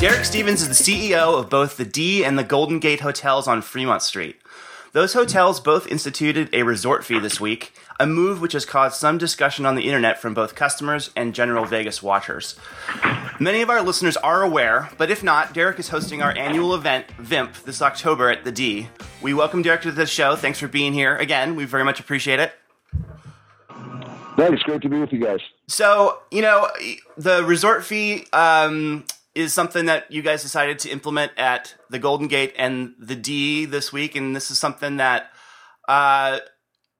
Derek Stevens is the CEO of both the D and the Golden Gate hotels on Fremont Street. Those hotels both instituted a resort fee this week, a move which has caused some discussion on the internet from both customers and general Vegas watchers. Many of our listeners are aware, but if not, Derek is hosting our annual event, VIMP, this October at the D. We welcome Derek to the show. Thanks for being here again. We very much appreciate it. Thanks. Great to be with you guys. So, you know, the resort fee um, is something that you guys decided to implement at the Golden Gate and the D this week, and this is something that uh,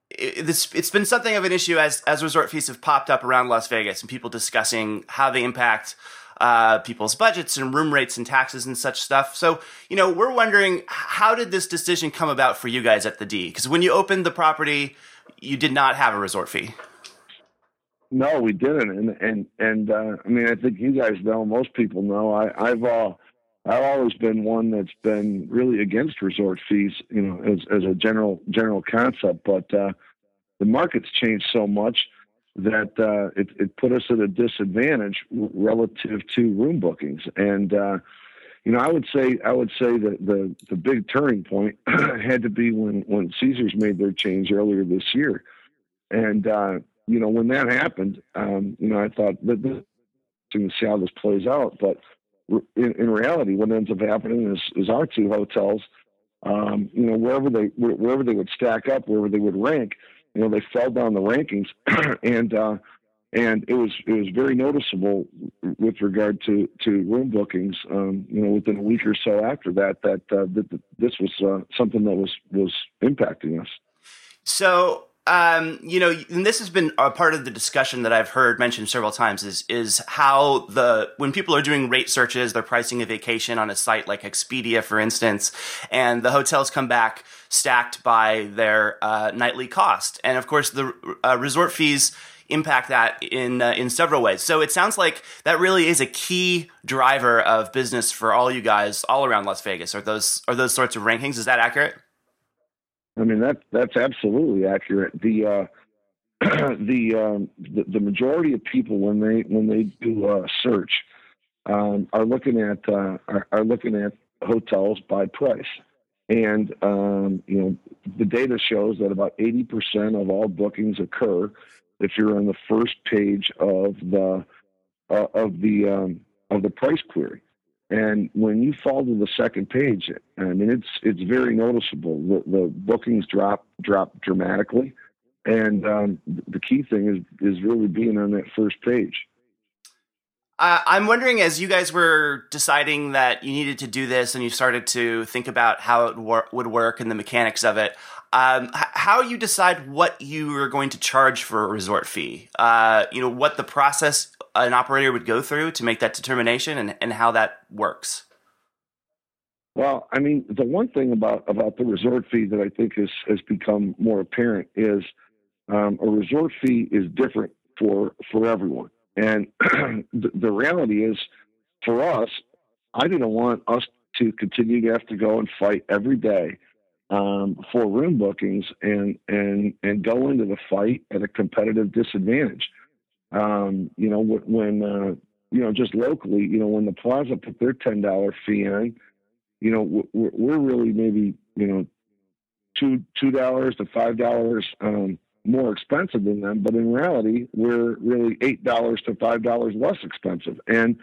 it, it's been something of an issue as as resort fees have popped up around Las Vegas and people discussing how they impact uh, people's budgets and room rates and taxes and such stuff. So, you know, we're wondering how did this decision come about for you guys at the D? Because when you opened the property, you did not have a resort fee. No, we didn't, and and and uh, I mean, I think you guys know. Most people know. I, I've uh, I've always been one that's been really against resort fees, you know, as as a general general concept. But uh, the market's changed so much that uh, it it put us at a disadvantage relative to room bookings. And uh, you know, I would say I would say that the the big turning point had to be when when Caesars made their change earlier this year, and uh, you know, when that happened, um, you know, I thought that this to see how this plays out. But in, in reality, what ends up happening is, is our two hotels, um, you know, wherever they wherever they would stack up, wherever they would rank, you know, they fell down the rankings, and uh, and it was it was very noticeable with regard to to room bookings. Um, you know, within a week or so after that, that uh, that, this was uh, something that was was impacting us. So um, you know, and this has been a part of the discussion that I've heard mentioned several times is is how the when people are doing rate searches, they're pricing a vacation on a site like Expedia, for instance, and the hotels come back stacked by their uh, nightly cost, and of course the uh, resort fees impact that in uh, in several ways. So it sounds like that really is a key driver of business for all you guys all around Las Vegas. Are those are those sorts of rankings? Is that accurate? I mean that that's absolutely accurate. The uh, the, um, the, the majority of people when they when they do a search um, are looking at uh, are, are, looking at hotels by price, and um, you know the data shows that about eighty percent of all bookings occur if you're on the first page of the uh, of the um, of the price query. And when you fall to the second page, I mean, it's it's very noticeable. The, the bookings drop drop dramatically, and um, the key thing is is really being on that first page. Uh, I'm wondering, as you guys were deciding that you needed to do this, and you started to think about how it wor- would work and the mechanics of it, um, how you decide what you are going to charge for a resort fee. Uh, you know, what the process an operator would go through to make that determination and, and how that works? Well, I mean, the one thing about, about the resort fee that I think has, has become more apparent is um, a resort fee is different for for everyone. And the, the reality is, for us, I didn't want us to continue to have to go and fight every day um, for room bookings and and and go into the fight at a competitive disadvantage. Um, you know, when, uh, you know, just locally, you know, when the plaza put their $10 fee in, you know, we're, we're really maybe, you know, two, $2 to $5, um, more expensive than them, but in reality, we're really eight dollars to five dollars less expensive. And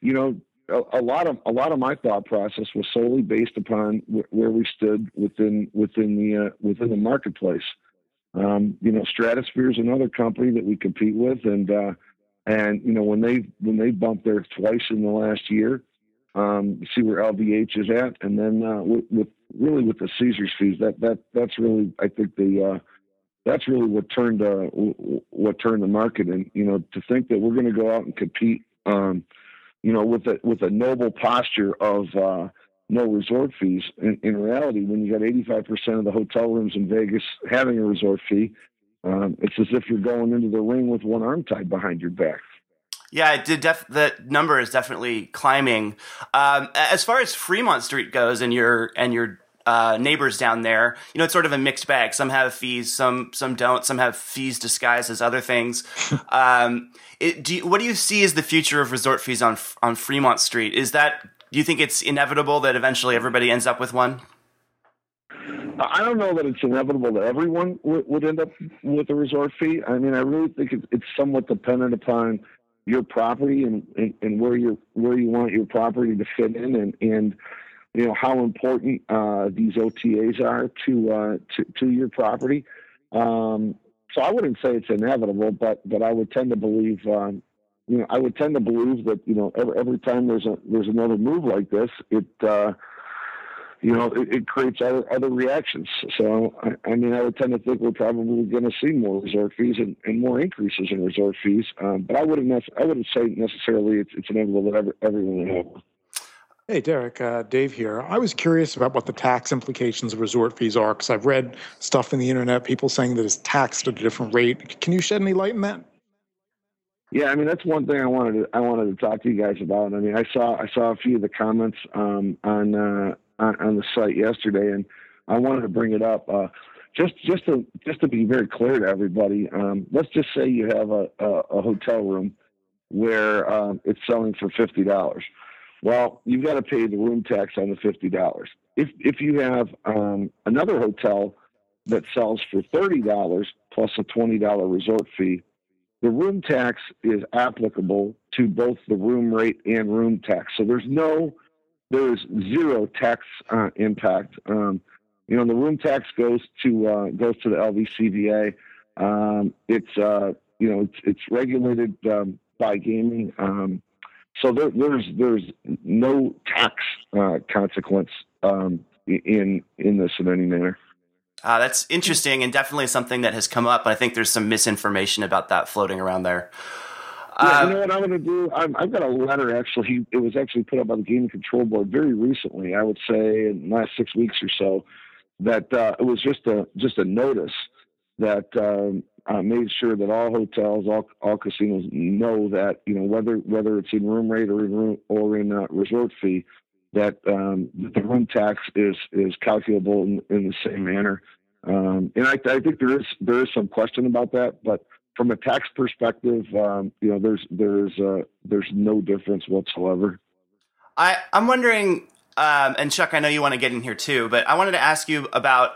you know, a, lot of a lot of my thought process was solely based upon where we stood within within the uh, within the marketplace. Um, you know, Stratosphere is another company that we compete with, and uh, and you know when they when they bumped there twice in the last year, um, see where LVH is at, and then uh, with, with, really with the Caesars fees, that that that's really I think the uh, that's really what turned uh, what turned the market, and you know to think that we're going to go out and compete, um, you know, with a with a noble posture of uh, no resort fees. In, in reality, when you got 85% of the hotel rooms in Vegas having a resort fee, um, it's as if you're going into the ring with one arm tied behind your back. Yeah, it did. Def- the number is definitely climbing. Um, as far as Fremont Street goes, and your and your uh, neighbors down there, you know, it's sort of a mixed bag. Some have fees, some some don't. Some have fees disguised as other things. um, it, do you, what do you see as the future of resort fees on on Fremont Street? Is that do you think it's inevitable that eventually everybody ends up with one? I don't know that it's inevitable that everyone would, would end up with a resort fee. I mean, I really think it's somewhat dependent upon your property and, and, and, where you where you want your property to fit in and, and you know how important uh, these OTAs are to uh, to, to your property. Um, so I wouldn't say it's inevitable, but but I would tend to believe um, you know I would tend to believe that you know every, every time there's a there's another move like this, it uh, you know, it, it creates other, other reactions. So, I, I, mean, I would tend to think we're probably going to see more resort fees and, and more increases in resort fees. Um, but I wouldn't, nec- I wouldn't say necessarily it's, it's inevitable that every, everyone will. Hey, Derek, uh, Dave here. I was curious about what the tax implications of resort fees are because I've read stuff in the internet, people saying that it's taxed at a different rate. Can you shed any light on that? Yeah, I mean that's one thing I wanted to I wanted to talk to you guys about. I mean, I saw I saw a few of the comments um, on uh, on, on the site yesterday, and I wanted to bring it up. Uh, just just to just to be very clear to everybody, um, let's just say you have a, a, a hotel room where um, it's selling for fifty dollars. Well, you've got to pay the room tax on the fifty dollars. If if you have um, another hotel that sells for thirty dollars plus a twenty dollar resort fee, the room tax is applicable to both the room rate and room tax. So there's no there's zero tax uh, impact. Um, you know, the room tax goes to uh, goes to the LVCVA. Um, it's uh, you know it's it's regulated um, by gaming, um, so there, there's there's no tax uh, consequence um, in in this in any manner. Uh, that's interesting and definitely something that has come up. I think there's some misinformation about that floating around there. Yeah, you um, know what I'm going to do? i have got a letter actually. It was actually put up by the Gaming Control Board very recently. I would say in the last six weeks or so. That uh, it was just a just a notice that um, uh, made sure that all hotels, all all casinos know that you know whether whether it's in room rate or in room or in uh, resort fee, that um, the room tax is is calculable in, in the same manner. Um, and I, I think there is there is some question about that, but from a tax perspective, um, you know, there's there's uh, there's no difference whatsoever. I I'm wondering, um, and Chuck, I know you want to get in here too, but I wanted to ask you about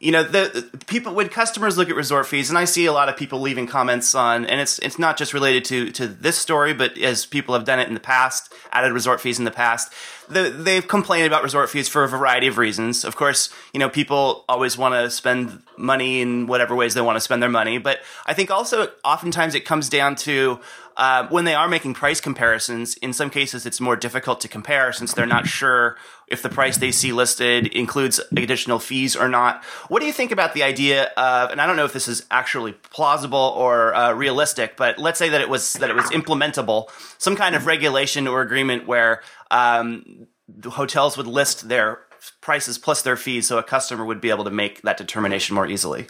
you know the, the, people when customers look at resort fees and i see a lot of people leaving comments on and it's it's not just related to to this story but as people have done it in the past added resort fees in the past the, they've complained about resort fees for a variety of reasons of course you know people always want to spend money in whatever ways they want to spend their money but i think also oftentimes it comes down to uh, when they are making price comparisons, in some cases it's more difficult to compare since they're not sure if the price they see listed includes additional fees or not. What do you think about the idea of, and I don't know if this is actually plausible or uh, realistic, but let's say that it was that it was implementable, some kind of regulation or agreement where um, the hotels would list their prices plus their fees, so a customer would be able to make that determination more easily.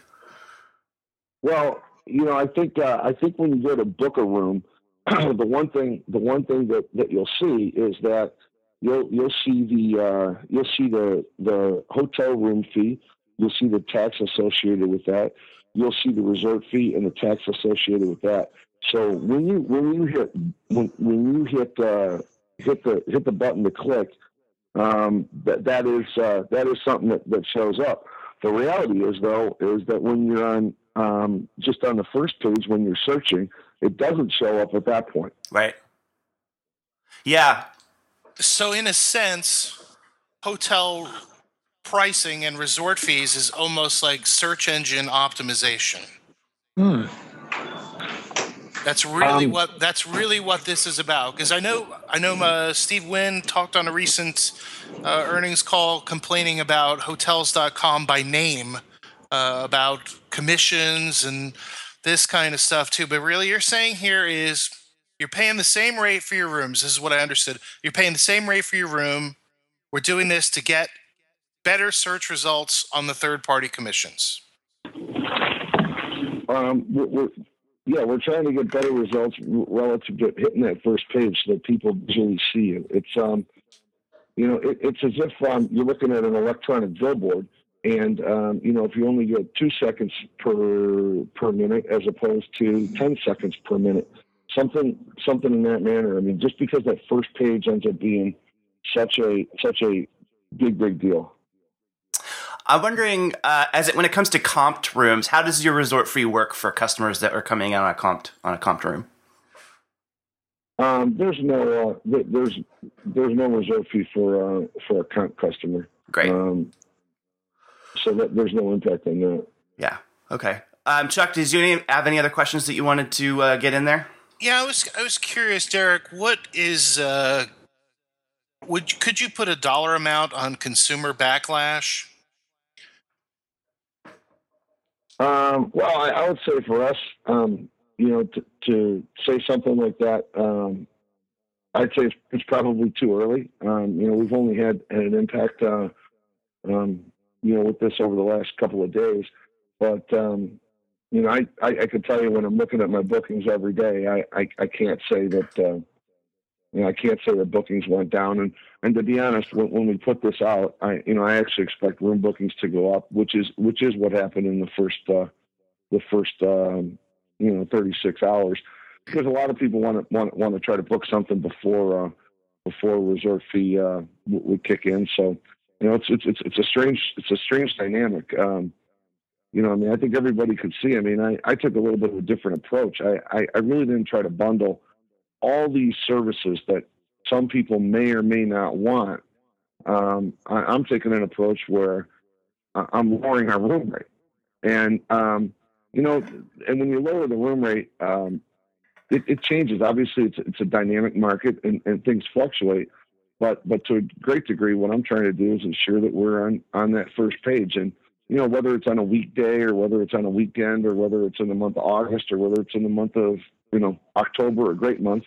Well, you know, I think uh, I think when you go to book a room, the one thing the one thing that, that you'll see is that you'll you'll see the uh, you'll see the the hotel room fee, you'll see the tax associated with that, you'll see the resort fee and the tax associated with that. So when you when you hit when when you hit uh, hit the hit the button to click, um, that that is uh, that is something that, that shows up. The reality is though is that when you're on um, just on the first page when you're searching, it doesn't show up at that point. Right. Yeah. So, in a sense, hotel pricing and resort fees is almost like search engine optimization. Hmm. That's really um, what that's really what this is about. Because I know I know uh, Steve Wynn talked on a recent uh, earnings call complaining about Hotels.com by name, uh, about commissions and this kind of stuff too. But really, you're saying here is you're paying the same rate for your rooms. This is what I understood. You're paying the same rate for your room. We're doing this to get better search results on the third party commissions. Um, we're, we're, yeah, we're trying to get better results relative to hitting that first page so that people visually see you. It's um, you know, it, it's as if um, you're looking at an electronic billboard, and um, you know, if you only get two seconds per per minute as opposed to ten seconds per minute, something something in that manner. I mean, just because that first page ends up being such a such a big big deal. I'm wondering, uh, as it when it comes to comped rooms, how does your resort fee work for customers that are coming in on a comped on a comped room? Um, there's no uh, there's there's no resort fee for uh, for a comp customer. Great. Um, so that, there's no impact on that. Yeah. Okay. Um, Chuck, did you any, have any other questions that you wanted to uh, get in there? Yeah, I was I was curious, Derek. What is uh, would could you put a dollar amount on consumer backlash? Um, well, I, I, would say for us, um, you know, to, to, say something like that, um, I'd say it's, it's, probably too early. Um, you know, we've only had, had an impact, uh, um, you know, with this over the last couple of days, but um, you know, I, I, I could tell you when I'm looking at my bookings every day, I, I, I can't say that, uh, you know, I can't say that bookings went down. And, and to be honest, when, when we put this out, I, you know, I actually expect room bookings to go up, which is, which is what happened in the first, uh, the first, um, you know, 36 hours, because a lot of people want to, want, want to try to book something before, uh, before resort fee, uh, would kick in. So, you know, it's, it's, it's, it's a strange, it's a strange dynamic. Um, you know, I mean, I think everybody could see. I mean, I, I took a little bit of a different approach. I, I, I really didn't try to bundle all these services that some people may or may not want. Um, I, am taking an approach where I'm lowering our room rate. And, um, you know, and when you lower the room rate, um, it, it, changes. Obviously, it's, it's a dynamic market and, and things fluctuate. But, but to a great degree, what I'm trying to do is ensure that we're on, on that first page. And, you know, whether it's on a weekday or whether it's on a weekend or whether it's in the month of August or whether it's in the month of, you know, October, a great month.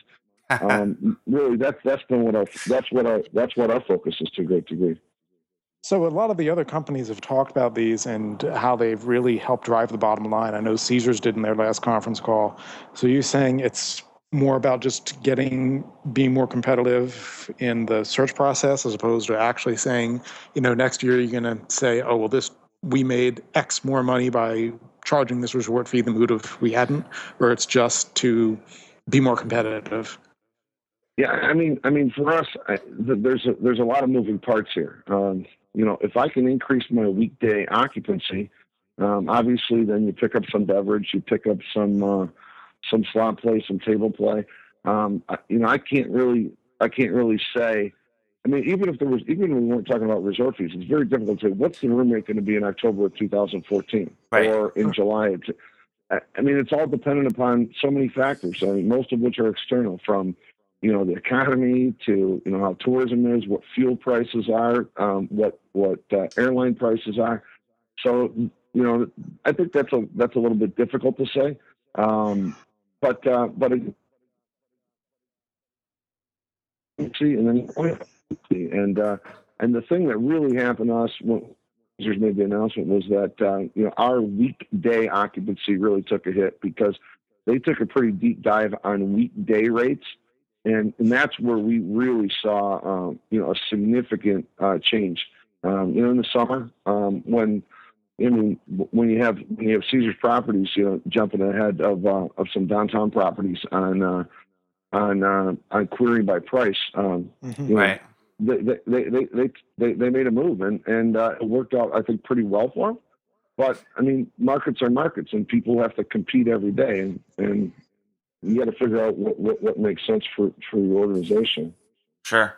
um, really, that's that's been what our that's what our that's what our focus is to a great degree. So a lot of the other companies have talked about these and how they've really helped drive the bottom line. I know Caesars did in their last conference call. So you're saying it's more about just getting being more competitive in the search process as opposed to actually saying, you know, next year you're going to say, oh well, this we made X more money by charging this resort fee than we would if we hadn't, or it's just to be more competitive? Yeah, I mean, I mean, for us, I, there's a, there's a lot of moving parts here. Um, you know, if I can increase my weekday occupancy, um, obviously, then you pick up some beverage, you pick up some uh, some slot play, some table play. Um, I, you know, I can't really I can't really say I mean, even if there was, even when we weren't talking about resort fees, it's very difficult to say what's the room rate going to be in October of 2014 right. or in July. I mean, it's all dependent upon so many factors. I mean, most of which are external, from you know the economy to you know how tourism is, what fuel prices are, um, what what uh, airline prices are. So you know, I think that's a that's a little bit difficult to say. Um, but uh, but it, see, and then and uh, and the thing that really happened to us when Caesars made the announcement was that uh, you know our weekday occupancy really took a hit because they took a pretty deep dive on weekday rates, and and that's where we really saw um, you know a significant uh, change. Um, you know, in the summer um, when I mean, when you have when you have Caesar's properties, you know, jumping ahead of uh, of some downtown properties on uh, on uh, on query by price, um, mm-hmm. you know, right? They they they they they, made a move and and uh, it worked out I think pretty well for them. But I mean, markets are markets, and people have to compete every day, and and you got to figure out what, what, what makes sense for for your organization. Sure,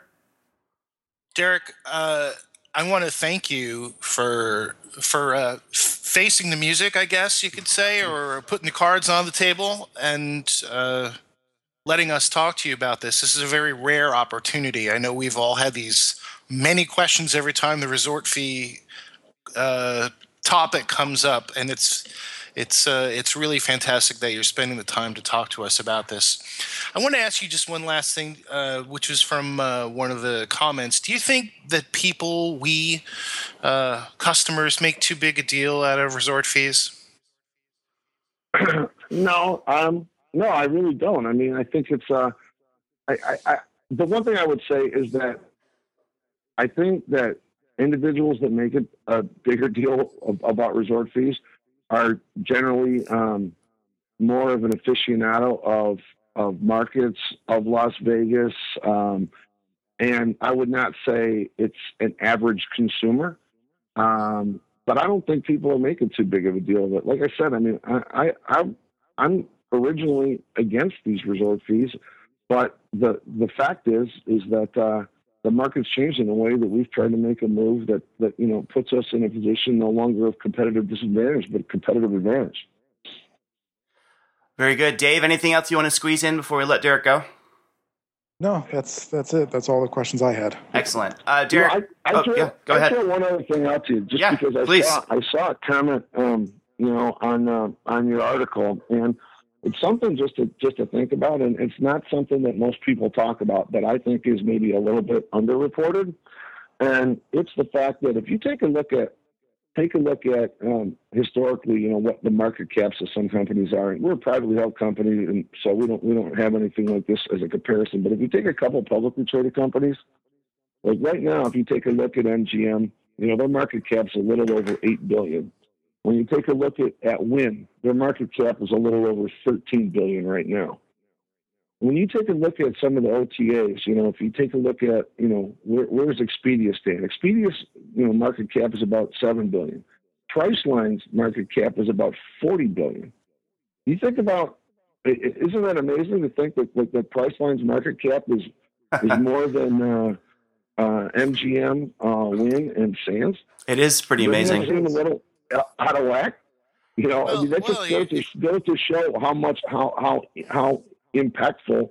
Derek. Uh, I want to thank you for for uh, facing the music, I guess you could say, or putting the cards on the table and. Letting us talk to you about this. This is a very rare opportunity. I know we've all had these many questions every time the resort fee uh, topic comes up, and it's it's uh, it's really fantastic that you're spending the time to talk to us about this. I want to ask you just one last thing, uh, which was from uh, one of the comments. Do you think that people, we uh, customers, make too big a deal out of resort fees? no, um, no, I really don't. I mean, I think it's uh, I, I, I, the one thing I would say is that I think that individuals that make it a bigger deal of, about resort fees are generally um, more of an aficionado of of markets of Las Vegas, um, and I would not say it's an average consumer. Um, but I don't think people are making too big of a deal of it. Like I said, I mean, I, I, I am originally against these resort fees, but the the fact is is that uh, the market's changed in a way that we've tried to make a move that that you know puts us in a position no longer of competitive disadvantage, but competitive advantage. Very good, Dave. Anything else you want to squeeze in before we let Derek go? No, that's that's it. That's all the questions I had. Excellent, uh, Derek. You know, I, I oh, throw, yeah, go I ahead. Throw one other thing out to you, just yeah, because I please. saw I saw a comment, um, you know, on uh, on your article, and it's something just to just to think about, and it's not something that most people talk about that I think is maybe a little bit underreported, and it's the fact that if you take a look at take a look at um, historically, you know, what the market caps of some companies are. And We're a privately held company, and so we don't we don't have anything like this as a comparison. But if you take a couple publicly traded companies, like right now, if you take a look at MGM, you know, their market cap's a little over eight billion. When you take a look at, at Wynn, their market cap is a little over 13 billion right now when you take a look at some of the OTAs, you know, if you take a look at, you know, where, where's Expedia stand? Expedia's, you know, market cap is about seven billion. Priceline's market cap is about forty billion. You think about, isn't that amazing to think that that, that Priceline's market cap is is more than uh, uh, MGM, uh, Wynn, and Sands? It is pretty amazing. Seem a little out of whack. You know, well, I mean, that well, just goes to, goes to show how much how how how impactful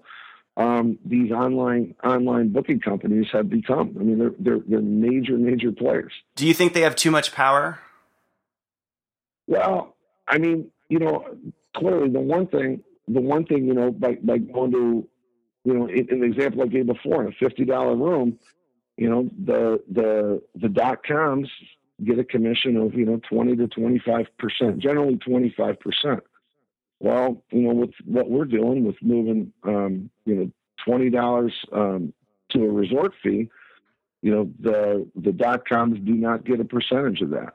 um, these online online booking companies have become. I mean, they're they're they're major major players. Do you think they have too much power? Well, I mean, you know, clearly the one thing the one thing you know by by going to you know in, in the example I gave before in a fifty dollar room, you know the the the dot coms get a commission of you know twenty to twenty five percent, generally twenty five percent. Well, you know, with what we're doing with moving, um, you know, twenty dollars um, to a resort fee, you know, the the dot coms do not get a percentage of that.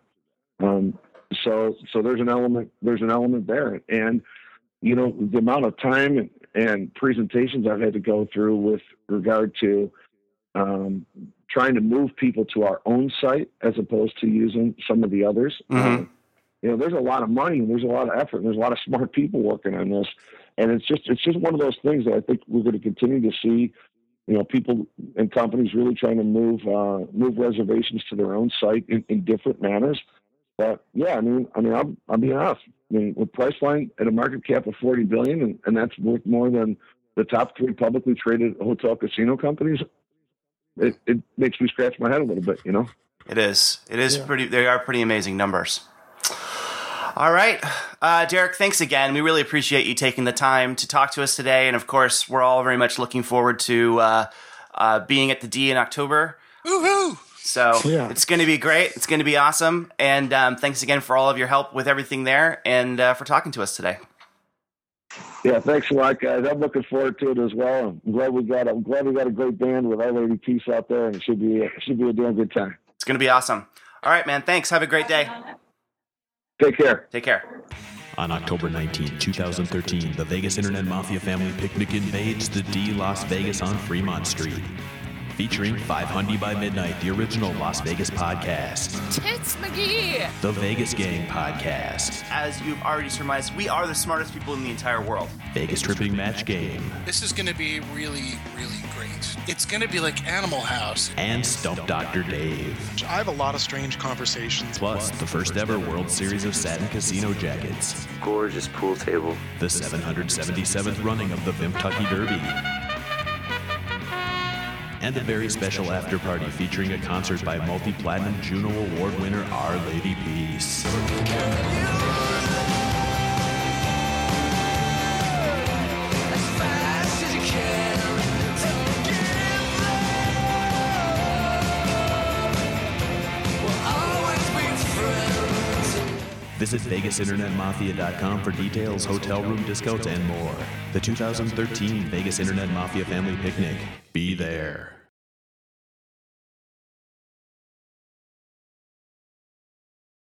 Um, so, so there's an element there's an element there, and you know, the amount of time and, and presentations I've had to go through with regard to um, trying to move people to our own site as opposed to using some of the others. Mm-hmm. Um, you know, there's a lot of money and there's a lot of effort and there's a lot of smart people working on this. And it's just it's just one of those things that I think we're going to continue to see. You know, people and companies really trying to move uh, move reservations to their own site in, in different manners. But yeah, I mean, I mean, I'll, I'll be honest. I mean, with Priceline at a market cap of forty billion, and, and that's worth more than the top three publicly traded hotel casino companies, it, it makes me scratch my head a little bit. You know, it is. It is yeah. pretty. They are pretty amazing numbers. All right. Uh, Derek, thanks again. We really appreciate you taking the time to talk to us today. And of course, we're all very much looking forward to uh, uh, being at the D in October. Woohoo! So yeah. it's going to be great. It's going to be awesome. And um, thanks again for all of your help with everything there and uh, for talking to us today. Yeah, thanks a lot, guys. I'm looking forward to it as well. I'm glad we got. I'm glad we got a great band with Our Lady Peace out there, and it should be it should be a damn good time. It's going to be awesome. All right, man. Thanks. Have a great day. Take care. Take care. On October 19, 2013, the Vegas Internet Mafia family picnic invades the D Las Vegas on Fremont Street featuring 500 by Midnight, the original Las Vegas podcast. Tits McGee! The Vegas Gang podcast. As you've already surmised, we are the smartest people in the entire world. Vegas Tripping Match Game. This is going to be really, really great. It's going to be like Animal House. And Stump Dr. Dave. I have a lot of strange conversations. Plus, the first ever World Series of Satin Casino Jackets. Gorgeous pool table. The 777th running of the Vimtucky Derby and a very special after party featuring a concert by multi platinum Juno Award winner Our Lady Peace. Visit VegasInternetMafia.com for details, hotel room discounts, and more. The 2013 Vegas Internet Mafia Family Picnic. Be there.